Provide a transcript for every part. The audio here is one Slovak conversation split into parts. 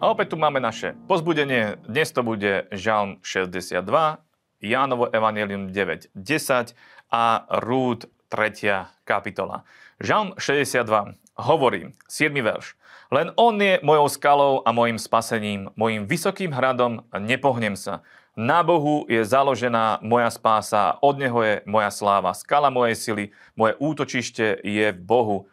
A opäť tu máme naše pozbudenie. Dnes to bude Žalm 62, Jánovo Evangelium 9, 10 a Rúd 3. kapitola. Žalm 62 hovorí, 7. verš. Len on je mojou skalou a mojim spasením, mojim vysokým hradom, nepohnem sa. Na Bohu je založená moja spása, od Neho je moja sláva, skala mojej sily, moje útočište je v Bohu.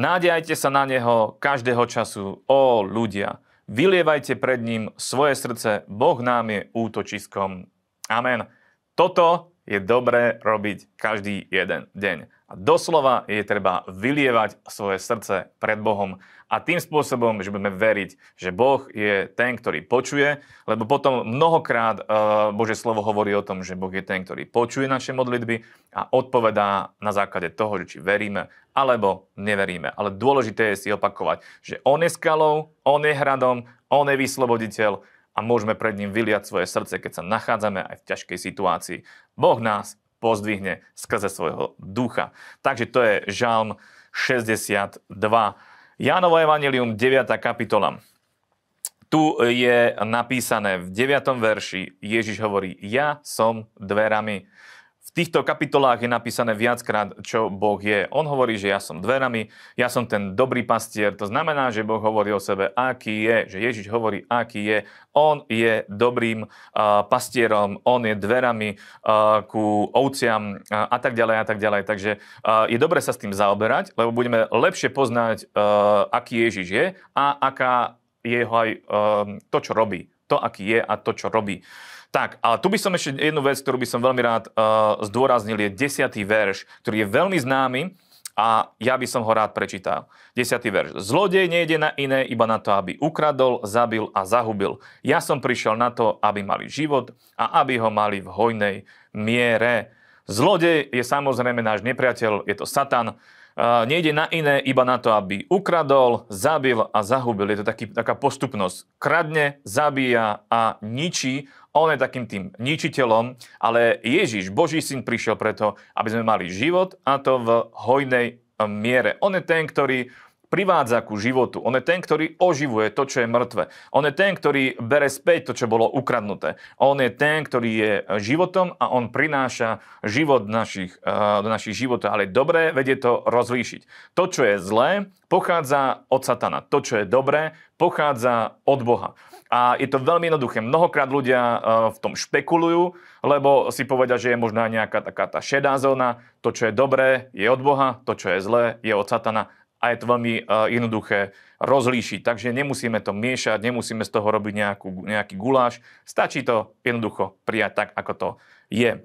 Nádejajte sa na Neho každého času, ó ľudia. Vylievajte pred ním svoje srdce, Boh nám je útočiskom. Amen. Toto je dobré robiť každý jeden deň. A doslova je treba vylievať svoje srdce pred Bohom a tým spôsobom, že budeme veriť, že Boh je ten, ktorý počuje, lebo potom mnohokrát uh, Bože slovo hovorí o tom, že Boh je ten, ktorý počuje naše modlitby a odpovedá na základe toho, že či veríme alebo neveríme. Ale dôležité je si opakovať, že On je skalou, On je hradom, On je vysloboditeľ a môžeme pred ním vyliať svoje srdce, keď sa nachádzame aj v ťažkej situácii. Boh nás pozdvihne skrze svojho ducha. Takže to je Žalm 62. Jánovo Evangelium 9. kapitola. Tu je napísané v 9. verši, Ježiš hovorí, ja som dverami v týchto kapitolách je napísané viackrát, čo Boh je. On hovorí, že ja som dverami, ja som ten dobrý pastier. To znamená, že Boh hovorí o sebe, aký je, že Ježiš hovorí, aký je. On je dobrým uh, pastierom, on je dverami uh, ku ovciam uh, a tak ďalej a tak ďalej. Takže uh, je dobre sa s tým zaoberať, lebo budeme lepšie poznať, uh, aký Ježiš je a aká je jeho aj uh, to, čo robí. To, aký je a to, čo robí. Tak, ale tu by som ešte jednu vec, ktorú by som veľmi rád uh, zdôraznil, je desiatý verš, ktorý je veľmi známy a ja by som ho rád prečítal. Desiatý verš. Zlodej nejde na iné, iba na to, aby ukradol, zabil a zahubil. Ja som prišiel na to, aby mali život a aby ho mali v hojnej miere. Zlodej je samozrejme náš nepriateľ, je to Satan. Uh, nejde na iné, iba na to, aby ukradol, zabil a zahubil. Je to taký, taká postupnosť. Kradne, zabíja a ničí on je takým tým ničiteľom, ale Ježiš, Boží syn, prišiel preto, aby sme mali život a to v hojnej miere. On je ten, ktorý privádza ku životu. On je ten, ktorý oživuje to, čo je mŕtve. On je ten, ktorý bere späť to, čo bolo ukradnuté. On je ten, ktorý je životom a on prináša život našich, do našich životov. Ale dobré vedie to rozlíšiť. To, čo je zlé, pochádza od satana. To, čo je dobré, pochádza od Boha. A je to veľmi jednoduché. Mnohokrát ľudia e, v tom špekulujú, lebo si povedia, že je možná nejaká taká tá šedá zóna. To, čo je dobré, je od Boha, to, čo je zlé, je od Satana. A je to veľmi e, jednoduché rozlíšiť. Takže nemusíme to miešať, nemusíme z toho robiť nejakú, nejaký guláš. Stačí to jednoducho prijať tak, ako to je.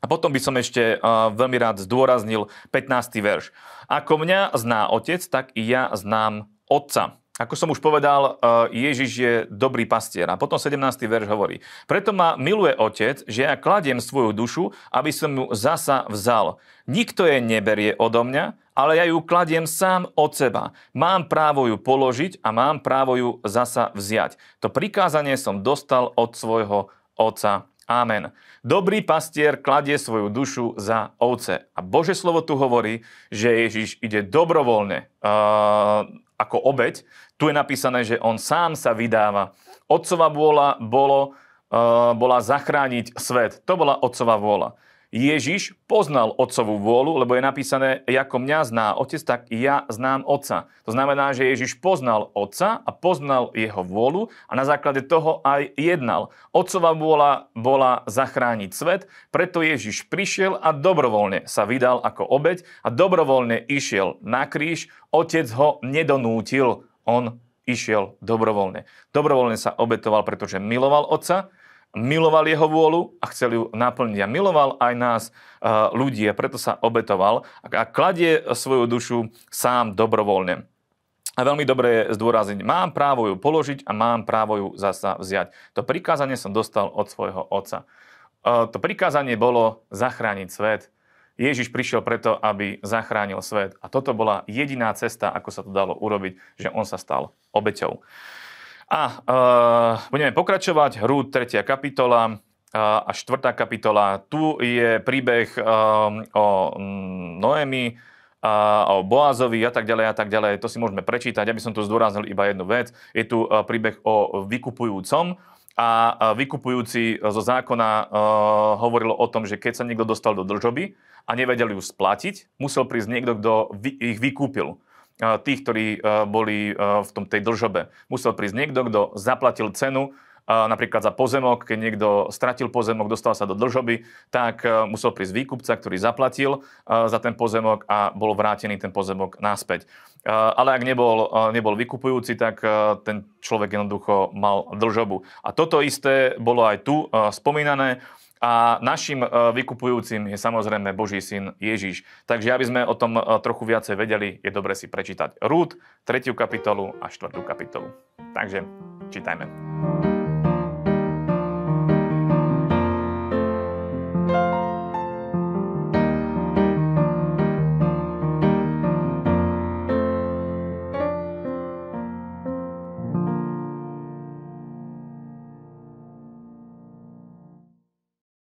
A potom by som ešte uh, veľmi rád zdôraznil 15. verš. Ako mňa zná otec, tak i ja znám otca. Ako som už povedal, eh, Ježiš je dobrý pastier. A potom 17. verš hovorí. Preto ma miluje Otec, že ja kladiem svoju dušu, aby som ju zasa vzal. Nikto je neberie odo mňa, ale ja ju kladiem sám od seba. Mám právo ju položiť a mám právo ju zasa vziať. To prikázanie som dostal od svojho Otca. Amen. Dobrý pastier kladie svoju dušu za ovce. A Bože slovo tu hovorí, že Ježiš ide dobrovoľne uh, ako obeď. Tu je napísané, že on sám sa vydáva. Otcová vôľa bolo, uh, bola zachrániť svet. To bola otcová vôľa. Ježiš poznal otcovú vôľu, lebo je napísané, ako mňa zná otec, tak ja znám otca. To znamená, že Ježiš poznal otca a poznal jeho vôľu a na základe toho aj jednal. Otcová vôľa bola zachrániť svet, preto Ježiš prišiel a dobrovoľne sa vydal ako obeď a dobrovoľne išiel na kríž. Otec ho nedonútil, on išiel dobrovoľne. Dobrovoľne sa obetoval, pretože miloval otca, miloval jeho vôľu a chcel ju naplniť. A miloval aj nás ľudí a preto sa obetoval a kladie svoju dušu sám dobrovoľne. A veľmi dobre je zdôrazniť, mám právo ju položiť a mám právo ju zasa vziať. To prikázanie som dostal od svojho otca. To prikázanie bolo zachrániť svet. Ježiš prišiel preto, aby zachránil svet. A toto bola jediná cesta, ako sa to dalo urobiť, že on sa stal obeťou. A uh, budeme pokračovať. Hrúd, 3. kapitola uh, a 4. kapitola. Tu je príbeh uh, o mm, Noemi, o Boazovi a tak ďalej a tak ďalej. To si môžeme prečítať. Ja by som tu zdôraznil iba jednu vec. Je tu príbeh o vykupujúcom, a vykupujúci zo zákona hovoril o tom, že keď sa niekto dostal do dlžoby a nevedel ju splatiť, musel prísť niekto, kto ich vykúpil tých, ktorí boli v tom tej dlžobe. Musel prísť niekto, kto zaplatil cenu napríklad za pozemok, keď niekto stratil pozemok, dostal sa do dlžoby, tak e, musel prísť výkupca, ktorý zaplatil e, za ten pozemok a bol vrátený ten pozemok naspäť. E, ale ak nebol, nebol vykupujúci, tak ten človek jednoducho mal dlžobu. A toto isté bolo aj tu spomínané. A našim vykupujúcim je samozrejme Boží syn Ježiš. Takže aby sme o tom trochu viacej vedeli, je dobre si prečítať Rúd, 3. kapitolu a 4. kapitolu. Takže čítajme.